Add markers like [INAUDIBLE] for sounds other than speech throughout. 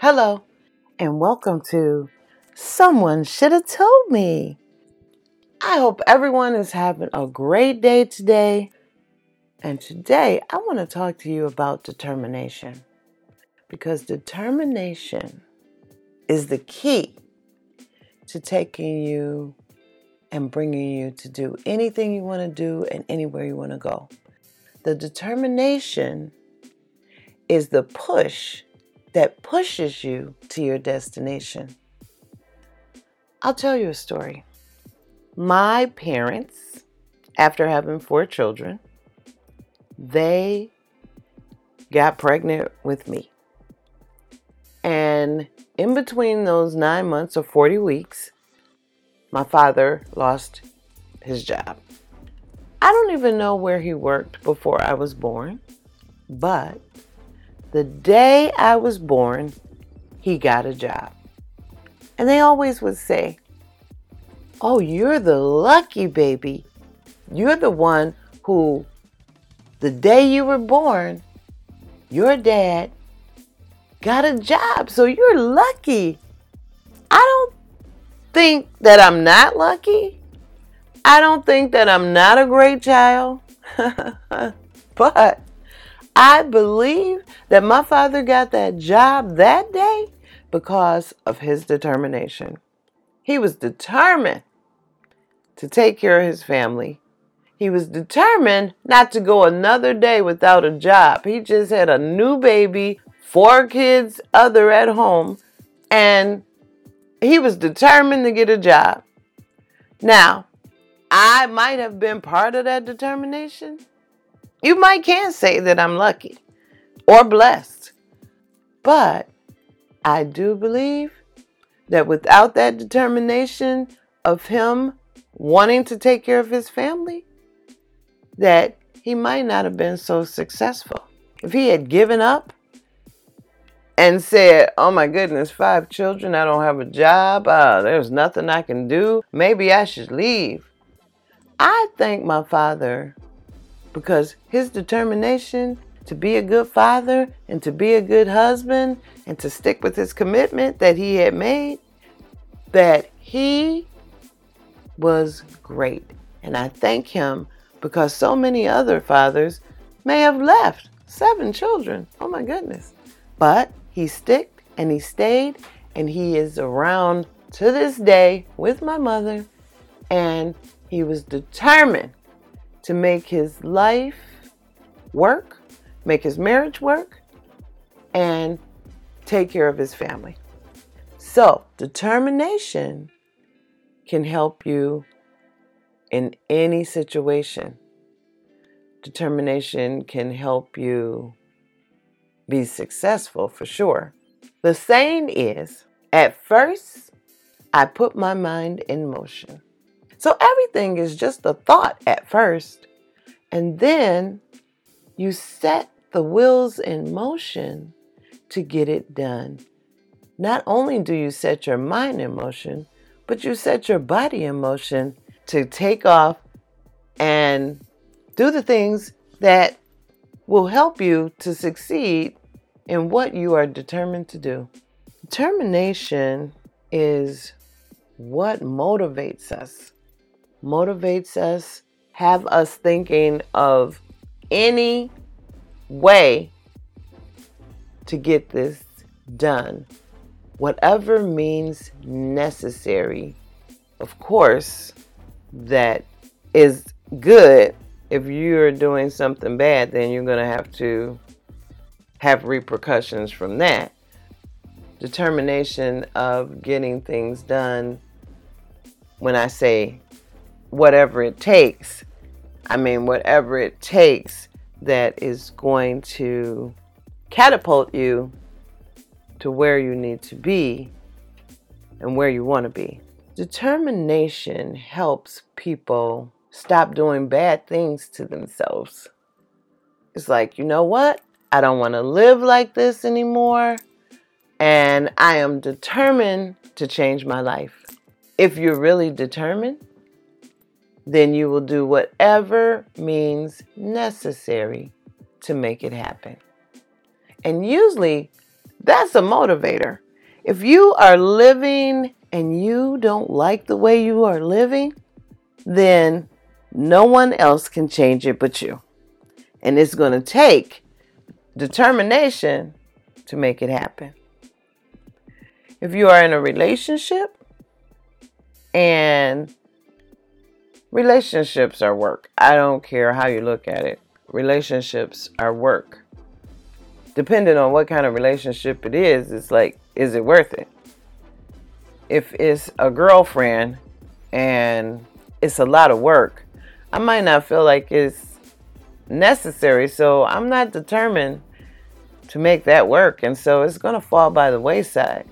Hello, and welcome to Someone Should Have Told Me. I hope everyone is having a great day today. And today I want to talk to you about determination because determination is the key to taking you and bringing you to do anything you want to do and anywhere you want to go. The determination is the push that pushes you to your destination. I'll tell you a story. My parents, after having four children, they got pregnant with me. And in between those nine months or 40 weeks, my father lost his job. I don't even know where he worked before I was born, but the day I was born, he got a job. And they always would say, Oh, you're the lucky baby. You're the one who, the day you were born, your dad got a job. So you're lucky. I don't think that I'm not lucky. I don't think that I'm not a great child. [LAUGHS] but I believe that my father got that job that day because of his determination. He was determined to take care of his family. He was determined not to go another day without a job. He just had a new baby, four kids, other at home, and he was determined to get a job. Now, I might have been part of that determination, you might can say that I'm lucky or blessed. But I do believe that without that determination of him wanting to take care of his family, that he might not have been so successful. If he had given up and said, Oh my goodness, five children, I don't have a job, uh, there's nothing I can do, maybe I should leave. I thank my father because his determination to be a good father and to be a good husband and to stick with his commitment that he had made, that he was great. And I thank him because so many other fathers may have left seven children. Oh my goodness. But he sticked and he stayed and he is around to this day with my mother and he was determined to make his life work, make his marriage work, and take care of his family. So, determination can help you in any situation. Determination can help you be successful for sure. The saying is at first, I put my mind in motion. So everything is just a thought at first. And then you set the wheels in motion to get it done. Not only do you set your mind in motion, but you set your body in motion to take off and do the things that will help you to succeed in what you are determined to do. Determination is what motivates us motivates us, have us thinking of any way to get this done. Whatever means necessary, of course, that is good. If you're doing something bad, then you're going to have to have repercussions from that. Determination of getting things done. When I say whatever it takes. I mean, whatever it takes that is going to catapult you to where you need to be and where you want to be. Determination helps people stop doing bad things to themselves. It's like, you know what? I don't want to live like this anymore. And I am determined to change my life. If you're really determined, then you will do whatever means necessary to make it happen. And usually, That's a motivator. If you are living and you don't like the way you are living, then no one else can change it but you. And it's going to take determination to make it happen. If you are in a relationship and relationships are work, I don't care how you look at it, relationships are work. Depending on what kind of relationship it is, it's like, is it worth it? If it's a girlfriend and it's a lot of work, I might not feel like it's necessary. So I'm not determined to make that work. And so it's going to fall by the wayside.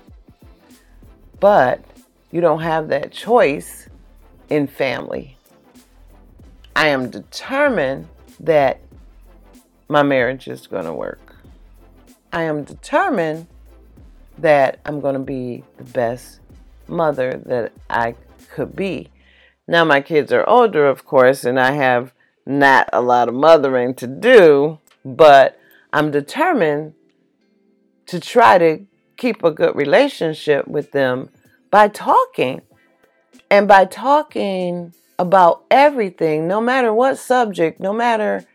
But you don't have that choice in family. I am determined that my marriage is going to work. I am determined that I'm going to be the best mother that I could be. Now, my kids are older, of course, and I have not a lot of mothering to do, but I'm determined to try to keep a good relationship with them by talking. And by talking about everything, no matter what subject, no matter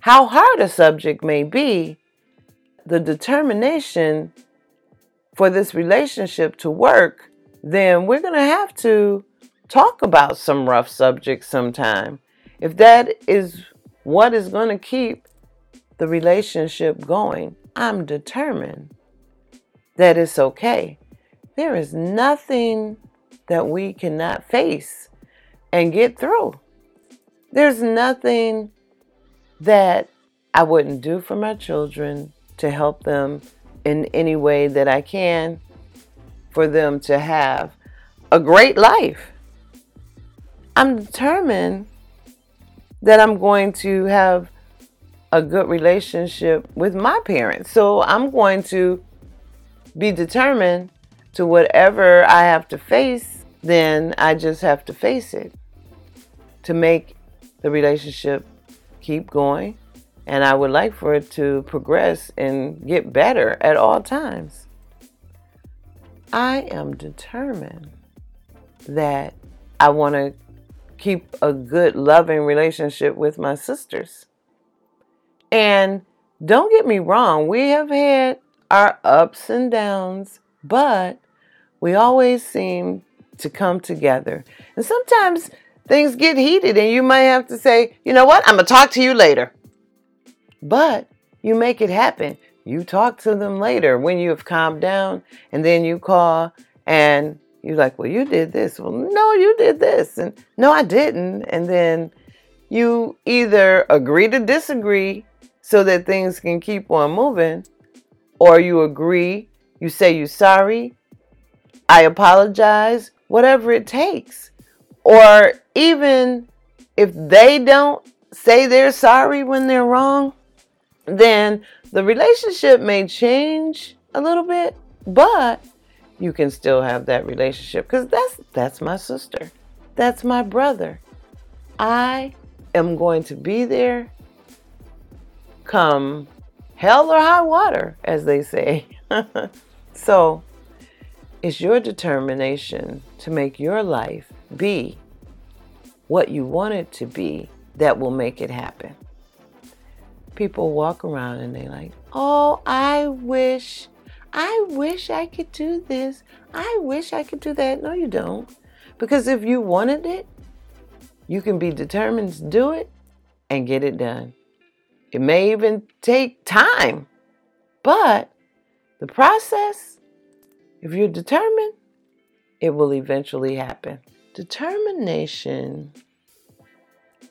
how hard a subject may be, the determination for this relationship to work, then we're going to have to talk about some rough subjects sometime. If that is what is going to keep the relationship going, I'm determined that it's okay. There is nothing that we cannot face and get through. There's nothing that I wouldn't do for my children to help them in any way that I can for them to have a great life. I'm determined that I'm going to have a good relationship with my parents. So I'm going to be determined to whatever I have to face, then I just have to face it to make the relationship keep going. And I would like for it to progress and get better at all times. I am determined that I want to keep a good, loving relationship with my sisters. And don't get me wrong, we have had our ups and downs, but we always seem to come together. And sometimes things get heated, and you might have to say, you know what, I'm going to talk to you later. But you make it happen. You talk to them later when you have calmed down, and then you call and you're like, well, you did this. Well, no, you did this. And no, I didn't. And then you either agree to disagree so that things can keep on moving, or you agree, you say you're sorry, I apologize, whatever it takes. Or even if they don't say they're sorry when they're wrong, then the relationship may change a little bit, but you can still have that relationship. Because that's that's my sister. That's my brother. I am going to be there come hell or high water as they say. [LAUGHS] So it's your determination to make your life be what you want it to be that will make it happen people walk around and they like oh i wish I wish I could do this. I wish I could do that. No, you don't. Because if you wanted it, you can be determined to do it and get it done. It may even take time, but the process, if you're determined, it will eventually happen. Determination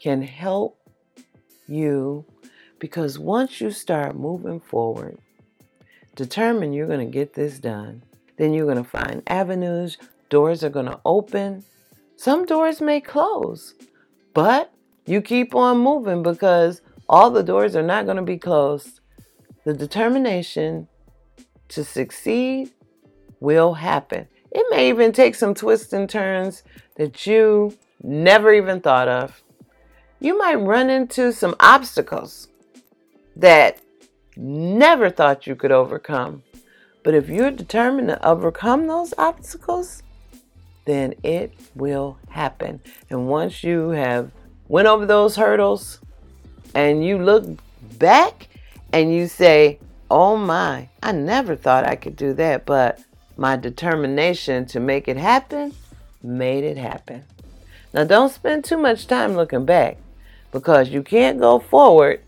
can help you because once you start moving forward, determine you're going to get this done. Then you're going to find avenues, doors are going to open. Some doors may close, but you keep on moving because all the doors are not going to be closed. The determination to succeed will happen. It may even take some twists and turns that you never even thought of. You might run into some obstacles that never thought you could overcome. But if you're determined to overcome those obstacles, then it will happen. And once you have went over those hurdles and you look back and you say, "Oh my, I never thought I could do that, but my determination to make it happen made it happen." Now don't spend too much time looking back because you can't go forward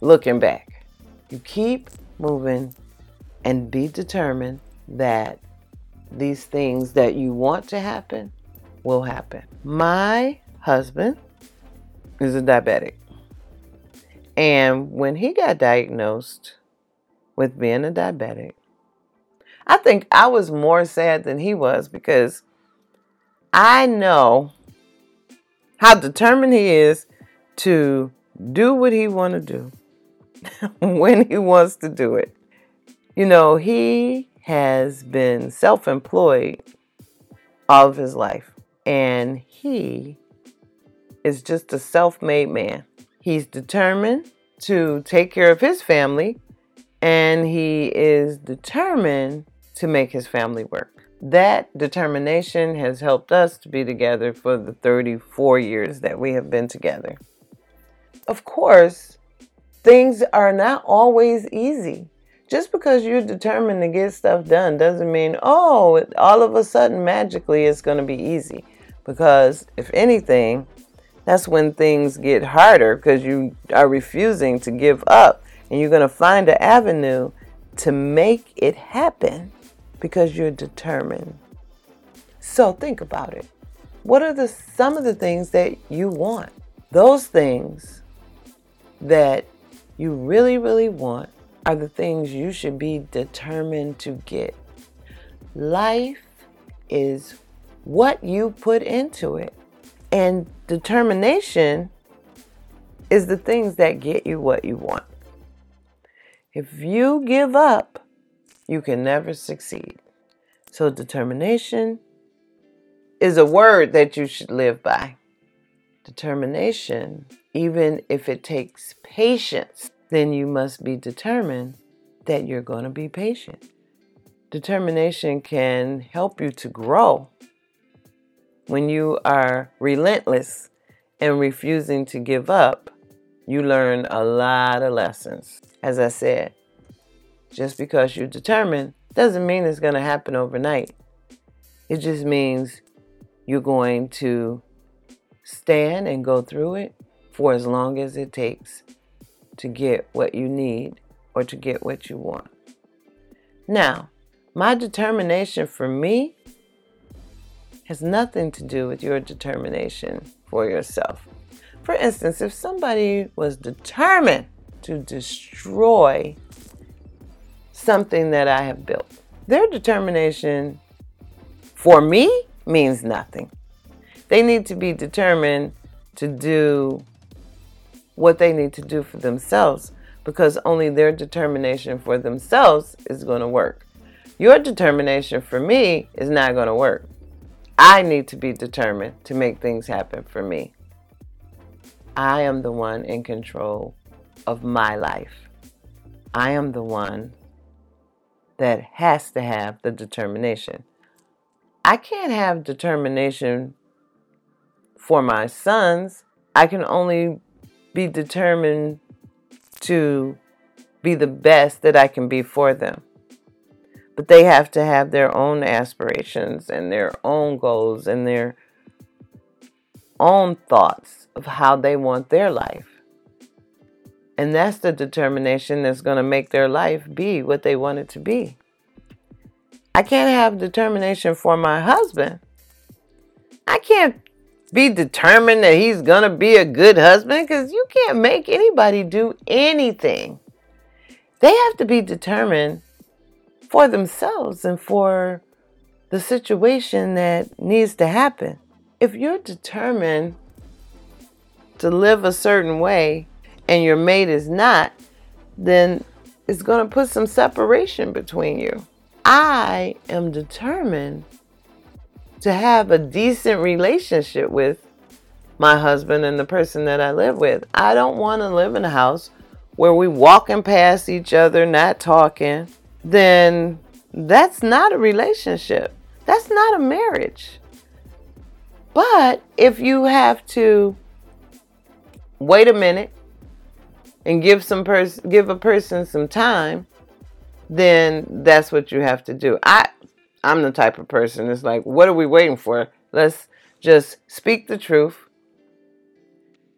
looking back. You keep moving and be determined that these things that you want to happen will happen. My husband is a diabetic. And when he got diagnosed with being a diabetic, I think I was more sad than he was because I know how determined he is to do what he want to do [LAUGHS] when he wants to do it. You know, he has been self employed all of his life, and he is just a self made man. He's determined to take care of his family, and he is determined to make his family work. That determination has helped us to be together for the 34 years that we have been together. Of course, things are not always easy just because you're determined to get stuff done doesn't mean, oh, all of a sudden magically it's going to be easy. Because if anything, that's when things get harder because you are refusing to give up and you're going to find an avenue to make it happen because you're determined. So think about it. What are the some of the things that you want? Those things that you really really want are the things you should be determined to get. Life is what you put into it. And determination is the things that get you what you want. If you give up, you can never succeed. So, determination is a word that you should live by. Determination, even if it takes patience, then you must be determined that you're going to be patient. Determination can help you to grow. When you are relentless and refusing to give up, you learn a lot of lessons. As I said, just because you're determined doesn't mean it's going to happen overnight. It just means you're going to stand and go through it for as long as it takes to get what you need or to get what you want. Now, my determination for me has nothing to do with your determination for yourself. For instance, if somebody was determined to destroy something that I have built, their determination for me means nothing. They need to be determined to do what they need to do for themselves because only their determination for themselves is going to work. Your determination for me is not going to work. I need to be determined to make things happen for me. I am the one in control of my life. I am the one that has to have the determination. I can't have determination for my sons. I can only be determined to be the best that I can be for them. But they have to have their own aspirations and their own goals and their own thoughts of how they want their life. And that's the determination that's going to make their life be what they want it to be. I can't have determination for my husband. I can't be determined that he's going to be a good husband because you can't make anybody do anything. They have to be determined for themselves and for the situation that needs to happen. If you're determined to live a certain way and your mate is not, then it's going to put some separation between you. I am determined to have a decent relationship with my husband and the person that I live with. I don't want to live in a house where we walking past each other, not talking. Then that's not a relationship. That's not a marriage. But if you have to wait a minute and give some person give a person some time, then that's what you have to do. I I'm the type of person that's like, what are we waiting for? Let's just speak the truth,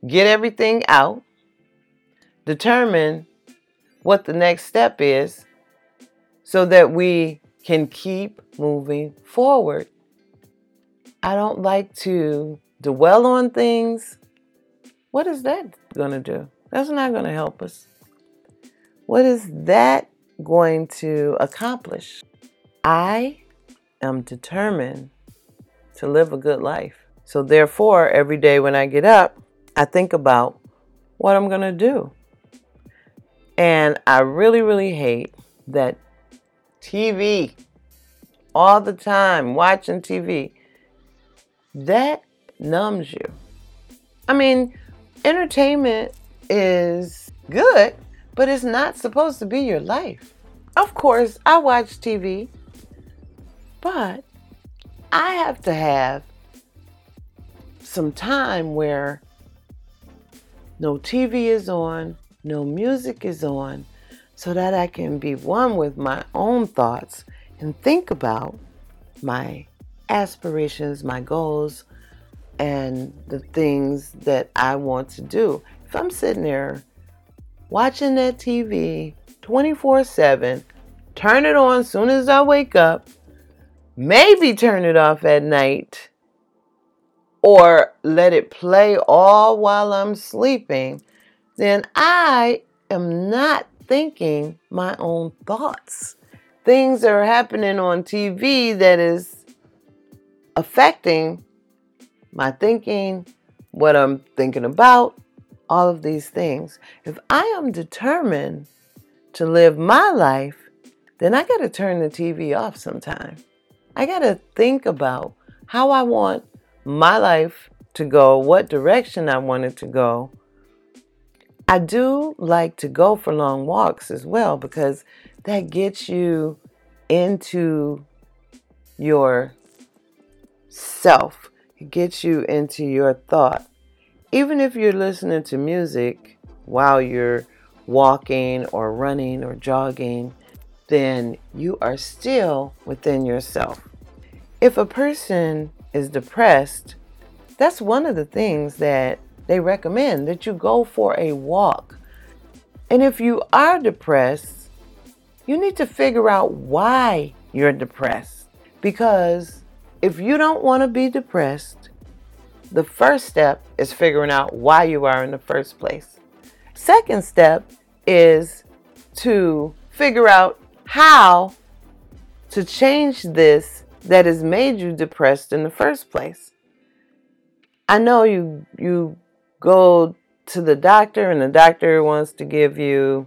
get everything out, determine what the next step is so that we can keep moving forward. I don't like to dwell on things. What is that going to do? That's not going to help us. What is that going to accomplish? I am determined to live a good life. So, therefore, every day when I get up, I think about what I'm going to do. And I really, really hate that TV, all the time, watching TV, that numbs you. I mean, entertainment is good, but it's not supposed to be your life. Of course, I watch TV, but I have to have some time where no TV is on, no music is on, so that I can be one with my own thoughts and think about my aspirations, my goals, and the things that I want to do. If I'm sitting there watching that TV 24 7, turn it on as soon as I wake up, maybe turn it off at night, or let it play all while I'm sleeping, then I am not thinking my own thoughts. Things are happening on TV that is affecting my thinking, what I'm thinking about, all of these things. If I am determined to live my life, then I got to turn the TV off sometime. I got to think about how I want my life to go, what direction I want it to go, I do like to go for long walks as well because that gets you into your self. It gets you into your thought. Even if you're listening to music while you're walking or running or jogging, then you are still within yourself. If a person is depressed, that's one of the things that they recommend that you go for a walk. And if you are depressed, you need to figure out why you're depressed. Because if you don't want to be depressed, the first step is figuring out why you are in the first place. Second step is to figure out how to change this that has made you depressed in the first place. I know you you go to the doctor and the doctor wants to give you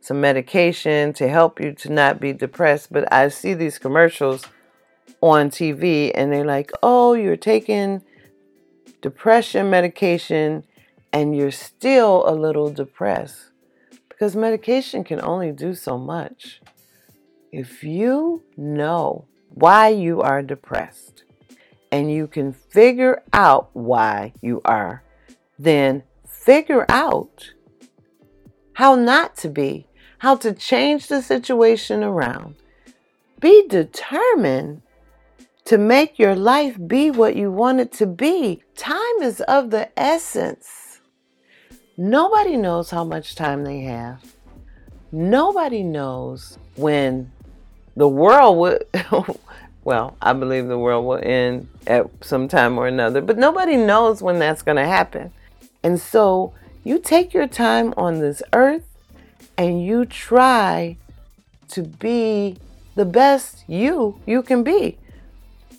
some medication to help you to not be depressed. But I see these commercials on TV and they're like, oh, you're taking depression medication and you're still a little depressed. Because medication can only do so much. If you know why you are depressed and you can figure out why you are then figure out how not to be, how to change the situation around. Be determined to make your life be what you want it to be. Time is of the essence. Nobody knows how much time they have. Nobody knows when the world will, [LAUGHS] well, I believe the world will end at some time or another, but nobody knows when that's going to happen. And so you take your time on this earth and you try to be the best you you can be.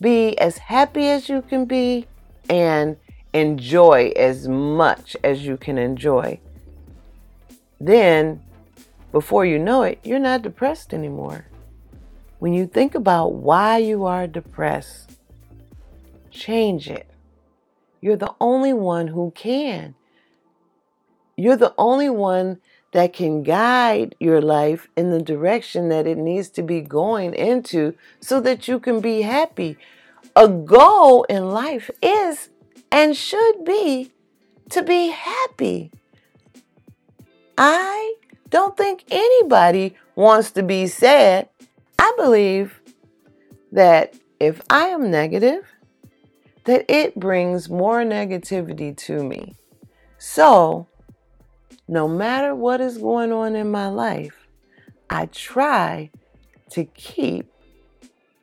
Be as happy as you can be and enjoy as much as you can enjoy. Then, before you know it, you're not depressed anymore. When you think about why you are depressed, change it. You're the only one who can. You're the only one that can guide your life in the direction that it needs to be going into so that you can be happy. A goal in life is and should be to be happy. I don't think anybody wants to be sad. I believe that if I am negative, that it brings more negativity to me. So, no matter what is going on in my life, I try to keep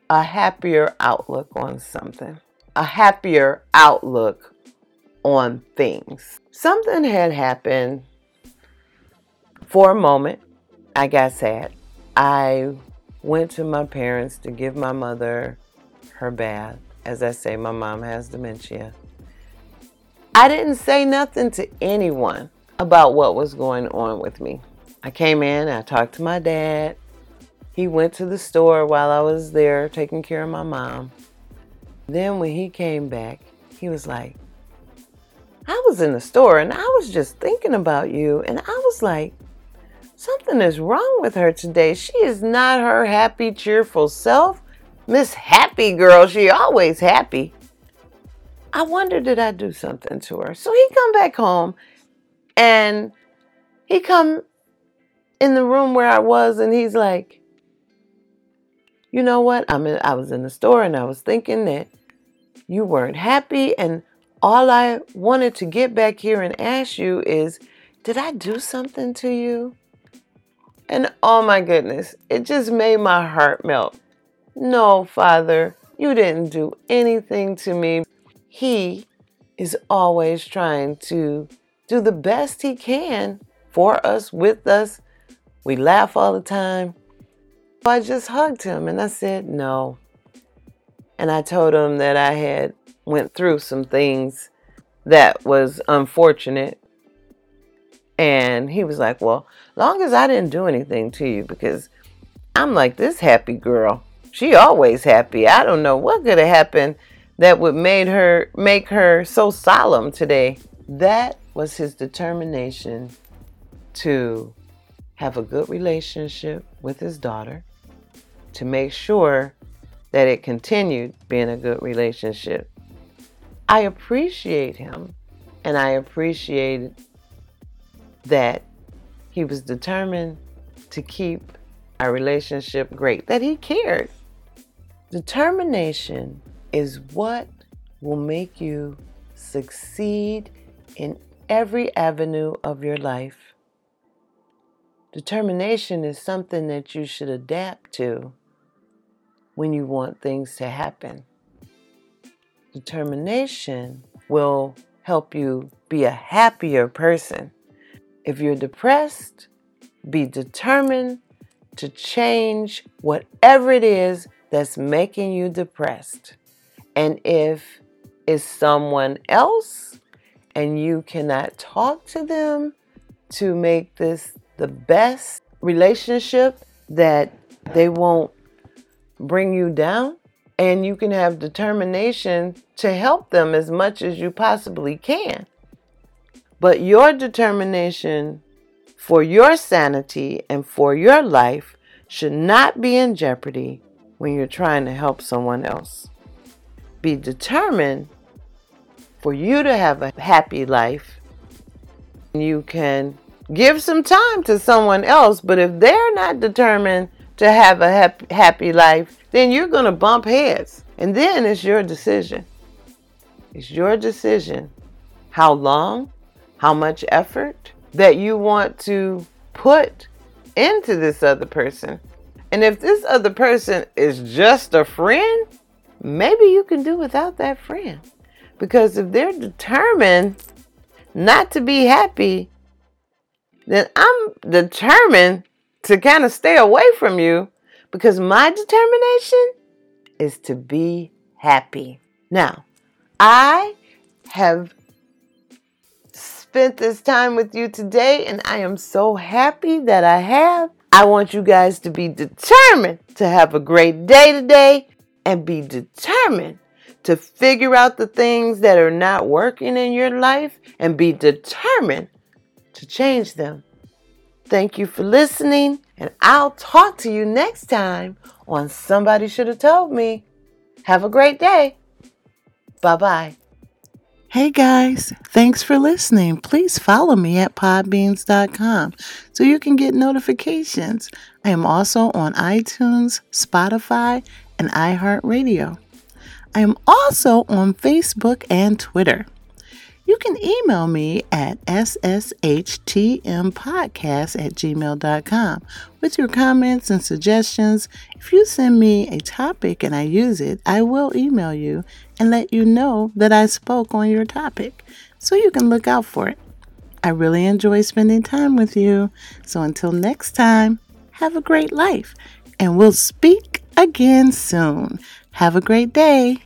a happier outlook on something, a happier outlook on things. Something had happened for a moment. I got sad. I went to my parents to give my mother her bath. As I say, my mom has dementia. I didn't say nothing to anyone about what was going on with me. I came in, I talked to my dad. He went to the store while I was there taking care of my mom. Then when he came back, he was like, I was in the store and I was just thinking about you. And I was like, something is wrong with her today. She is not her happy, cheerful self. Miss Happy Girl, she always happy. I wonder did I do something to her? So he come back home and he come in the room where I was and he's like, you know what? I'm in, I was in the store and I was thinking that you weren't happy and all I wanted to get back here and ask you is, did I do something to you? And oh my goodness, it just made my heart melt. No, Father, you didn't do anything to me. He is always trying to do the best he can for us, with us. We laugh all the time. So I just hugged him and I said, no. And I told him that I had went through some things that was unfortunate. And he was like, well, long as I didn't do anything to you, because I'm like this happy girl. She always happy. I don't know what could have happened that would made her make her so solemn today. That was his determination to have a good relationship with his daughter, to make sure that it continued being a good relationship. I appreciate him and I appreciate that he was determined to keep our relationship great, that he cared. Determination is what will make you succeed in every avenue of your life. Determination is something that you should adapt to when you want things to happen. Determination will help you be a happier person. If you're depressed, be determined to change whatever it is that's making you depressed. And if it's someone else and you cannot talk to them to make this the best relationship that they won't bring you down, and you can have determination to help them as much as you possibly can. But your determination for your sanity and for your life should not be in jeopardy when you're trying to help someone else. Be determined for you to have a happy life. You can give some time to someone else, but if they're not determined to have a happy life, then you're going to bump heads. And then it's your decision. It's your decision how long, how much effort that you want to put into this other person. And if this other person is just a friend, maybe you can do without that friend. Because if they're determined not to be happy, then I'm determined to kind of stay away from you because my determination is to be happy. Now, I have spent this time with you today and I am so happy that I have. I want you guys to be determined to have a great day today and be determined to figure out the things that are not working in your life and be determined to change them. Thank you for listening, and I'll talk to you next time on Somebody Should Have Told Me. Have a great day. Bye bye. Hey guys, thanks for listening. Please follow me at podbeans.com so you can get notifications. I am also on iTunes, Spotify, and iHeartRadio. I am also on Facebook and Twitter. You can email me at sshtmpodcast at gmail.com with your comments and suggestions. If you send me a topic and I use it, I will email you and let you know that I spoke on your topic so you can look out for it. I really enjoy spending time with you. So until next time, have a great life and we'll speak again soon. Have a great day.